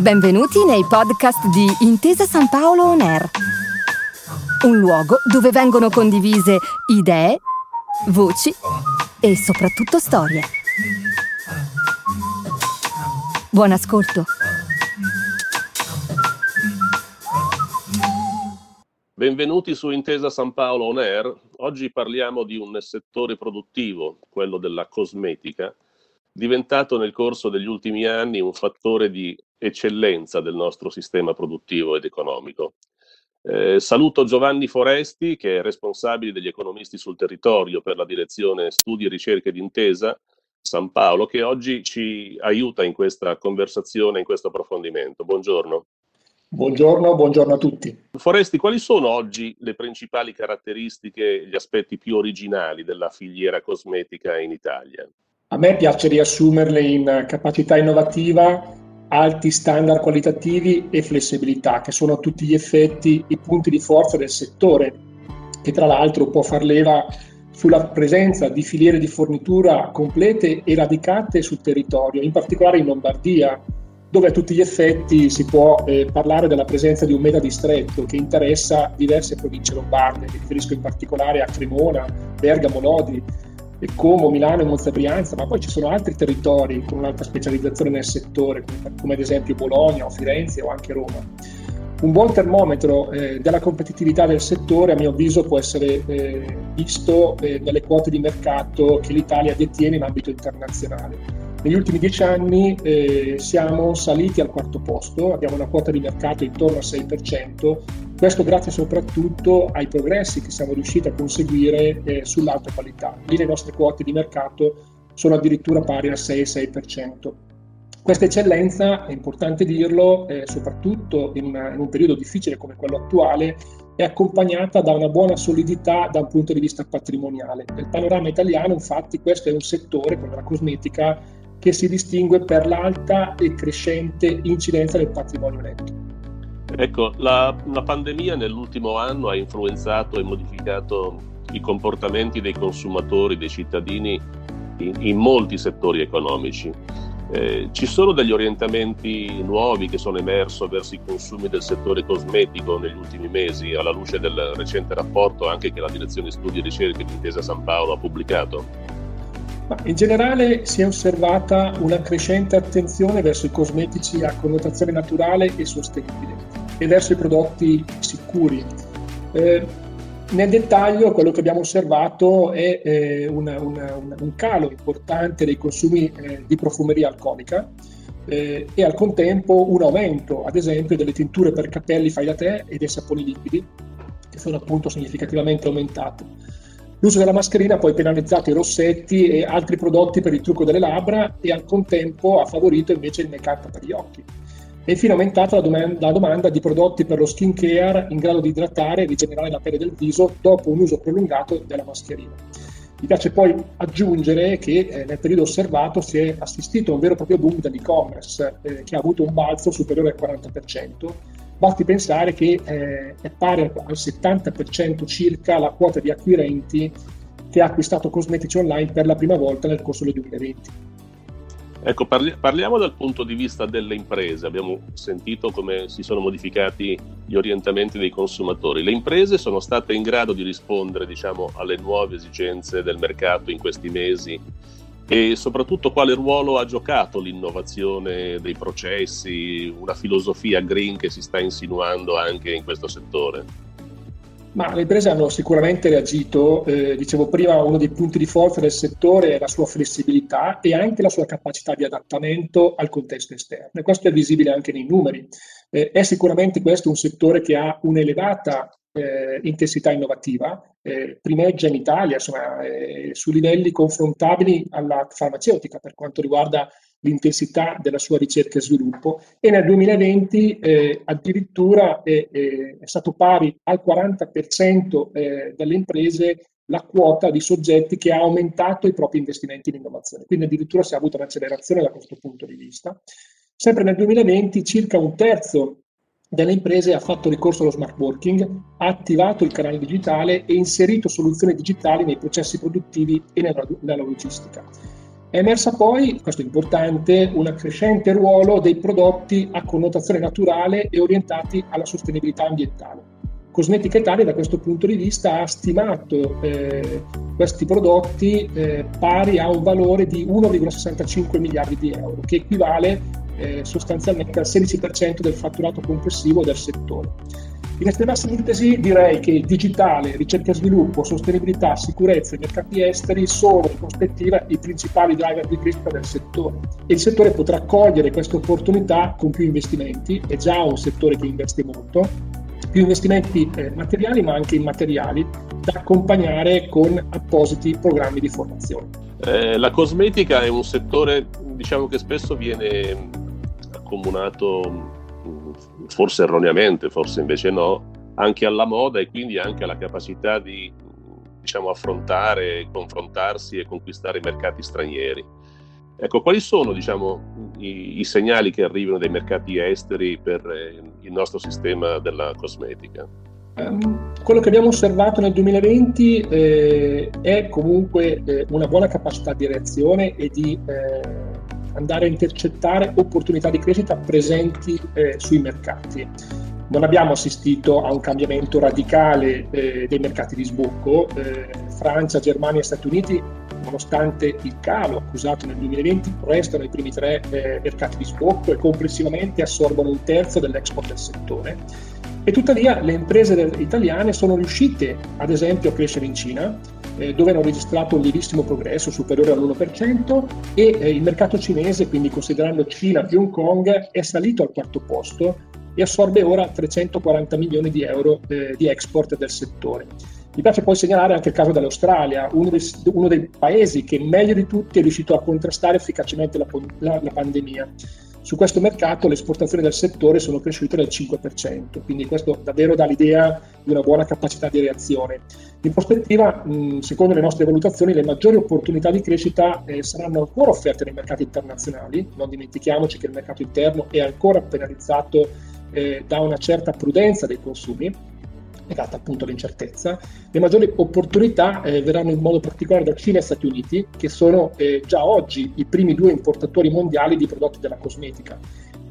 Benvenuti nei podcast di Intesa San Paolo On Air, un luogo dove vengono condivise idee, voci e soprattutto storie. Buon ascolto. Benvenuti su Intesa San Paolo On Air. Oggi parliamo di un settore produttivo, quello della cosmetica, diventato nel corso degli ultimi anni un fattore di eccellenza del nostro sistema produttivo ed economico. Eh, saluto Giovanni Foresti, che è responsabile degli economisti sul territorio per la direzione Studi e Ricerche d'Intesa San Paolo, che oggi ci aiuta in questa conversazione, in questo approfondimento. Buongiorno. Buongiorno, buongiorno a tutti. Foresti, quali sono oggi le principali caratteristiche, gli aspetti più originali della filiera cosmetica in Italia? A me piace riassumerle in capacità innovativa, alti standard qualitativi e flessibilità, che sono a tutti gli effetti i punti di forza del settore, che tra l'altro può far leva sulla presenza di filiere di fornitura complete e radicate sul territorio, in particolare in Lombardia, dove a tutti gli effetti si può eh, parlare della presenza di un mega distretto che interessa diverse province lombarde, mi riferisco in particolare a Cremona, Bergamo, Lodi, Como, Milano Monza Brianza, ma poi ci sono altri territori con un'alta specializzazione nel settore, come, ad esempio Bologna o Firenze o anche Roma. Un buon termometro eh, della competitività del settore, a mio avviso, può essere eh, visto eh, nelle quote di mercato che l'Italia detiene in ambito internazionale. Negli ultimi dieci anni eh, siamo saliti al quarto posto, abbiamo una quota di mercato intorno al 6%, questo grazie soprattutto ai progressi che siamo riusciti a conseguire eh, sull'alta qualità. Lì le nostre quote di mercato sono addirittura pari al 6-6%. Questa eccellenza, è importante dirlo, eh, soprattutto in, una, in, un periodo difficile come quello attuale, è accompagnata da una buona solidità da un punto di vista patrimoniale. Nel panorama italiano, infatti, questo è un settore, come la cosmetica, che si distingue per l'alta e crescente incidenza del patrimonio netto. Ecco, la, la pandemia nell'ultimo anno ha influenzato e modificato i comportamenti dei consumatori, dei cittadini in, in molti settori economici. Eh, ci sono degli orientamenti nuovi che sono emersi verso i consumi del settore cosmetico negli ultimi mesi, alla luce del recente rapporto anche che la Direzione Studi e Ricerche di Intesa San Paolo ha pubblicato? In generale si è osservata una crescente attenzione verso i cosmetici a connotazione naturale e sostenibile e verso i prodotti sicuri. Eh, nel dettaglio quello che abbiamo osservato è eh, una, una, una, un calo importante dei consumi eh, di profumeria alcolica eh, e al contempo un aumento, ad esempio, delle tinture per capelli fai da te e dei saponi liquidi, che sono appunto significativamente aumentati. L'uso della mascherina ha poi penalizzato i rossetti e altri prodotti per il trucco delle labbra e al contempo ha favorito invece il make-up per gli occhi. E infine è aumentata la, dom- la domanda di prodotti per lo skin care in grado di idratare e rigenerare la pelle del viso dopo un uso prolungato della mascherina. Mi piace poi aggiungere che eh, nel periodo osservato si è assistito a un vero e proprio boom dell'e-commerce eh, che ha avuto un balzo superiore al 40%, Basti pensare che eh, è pari al 70% circa la quota di acquirenti che ha acquistato cosmetici online per la prima volta nel corso del 2020. Ecco, parli- parliamo dal punto di vista delle imprese. Abbiamo sentito come si sono modificati gli orientamenti dei consumatori. Le imprese sono state in grado di rispondere, diciamo, alle nuove esigenze del mercato in questi mesi e soprattutto quale ruolo ha giocato l'innovazione dei processi, una filosofia green che si sta insinuando anche in questo settore? Ma le imprese hanno sicuramente reagito, eh, dicevo prima, uno dei punti di forza del settore è la sua flessibilità e anche la sua capacità di adattamento al contesto esterno e questo è visibile anche nei numeri. Eh, è sicuramente questo un settore che ha un'elevata eh, intensità innovativa, eh, primeggia in Italia insomma, eh, su livelli confrontabili alla farmaceutica per quanto riguarda l'intensità della sua ricerca e sviluppo e nel 2020 eh, addirittura è, è, stato pari al 40% eh, delle imprese la quota di soggetti che ha aumentato i propri investimenti in innovazione. Quindi addirittura si è avuta un'accelerazione da questo punto di vista. Sempre nel 2020 circa un terzo delle imprese ha fatto ricorso allo smart working, ha attivato il canale digitale e inserito soluzioni digitali nei processi produttivi e nella, nella logistica. È emersa poi, questo è importante, un crescente ruolo dei prodotti a connotazione naturale e orientati alla sostenibilità ambientale. Cosmetica Italia da questo punto di vista ha stimato eh, questi prodotti eh, pari a un valore di 1,65 miliardi di euro, che equivale eh, sostanzialmente al 16% del fatturato complessivo del settore. In estrema sintesi direi che digitale, ricerca e sviluppo, sostenibilità, sicurezza e mercati esteri sono in prospettiva i principali driver di crescita del settore e il settore potrà cogliere queste opportunità con più investimenti, è già un settore che investe molto, più investimenti eh, materiali ma anche immateriali da accompagnare con appositi programmi di formazione. Eh, la cosmetica è un settore diciamo che spesso viene accomunato forse erroneamente, forse invece no, anche alla moda e quindi anche alla capacità di diciamo, affrontare, confrontarsi e conquistare i mercati stranieri. Ecco, quali sono diciamo, i, i, segnali che arrivano dai mercati esteri per eh, il nostro sistema della cosmetica? Um, quello che abbiamo osservato nel 2020 eh, è comunque eh, una buona capacità di reazione e di eh, andare a intercettare opportunità di crescita presenti eh, sui mercati. Non abbiamo assistito a un cambiamento radicale eh, dei mercati di sbocco. Eh, Francia, Germania e Stati Uniti, nonostante il calo accusato nel 2020, restano i primi tre eh, mercati di sbocco e complessivamente assorbono un terzo dell'export del settore. E tuttavia le imprese italiane sono riuscite, ad esempio, a crescere in Cina, eh, dove hanno registrato un lievissimo progresso superiore all'1% e eh, il mercato cinese, quindi considerando Cina più Hong Kong, è salito al quarto posto e assorbe ora 340 milioni di euro eh, di export del settore. Mi piace poi segnalare anche il caso dell'Australia, uno dei, uno dei paesi che meglio di tutti è riuscito a contrastare efficacemente la, la, la pandemia. Su questo mercato le esportazioni del settore sono cresciute del 5%, quindi questo davvero dà l'idea di una buona capacità di reazione. In prospettiva, secondo le nostre valutazioni, le maggiori opportunità di crescita eh, saranno ancora offerte nei mercati internazionali, non dimentichiamoci che il mercato interno è ancora penalizzato eh, da una certa prudenza dei consumi, legata appunto all'incertezza. Le maggiori opportunità eh, verranno in modo particolare da Cina e Stati Uniti, che sono eh, già oggi i primi due importatori mondiali di prodotti della cosmetica.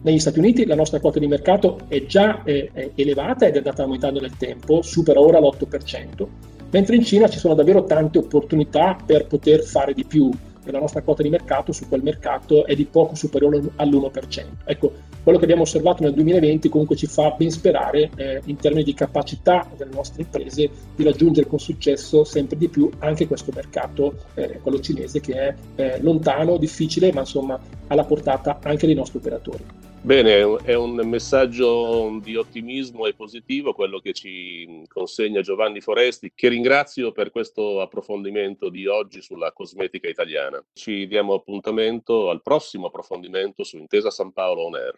Negli Stati Uniti la nostra quota di mercato è già eh, è elevata ed è andata aumentando nel tempo, supera ora l'8%, mentre in Cina ci sono davvero tante opportunità per poter fare di più e la nostra quota di mercato su quel mercato è di poco superiore all'1%. Ecco, quello che abbiamo osservato nel 2020 comunque ci fa ben sperare eh, in termini di capacità delle nostre imprese di raggiungere con successo sempre di più anche questo mercato, eh, quello cinese, che è eh, lontano, difficile, ma insomma alla portata anche dei nostri operatori. Bene, è un messaggio di ottimismo e positivo quello che ci consegna Giovanni Foresti, che ringrazio per questo approfondimento di oggi sulla cosmetica italiana. Ci diamo appuntamento al prossimo approfondimento su Intesa San Paolo On Air.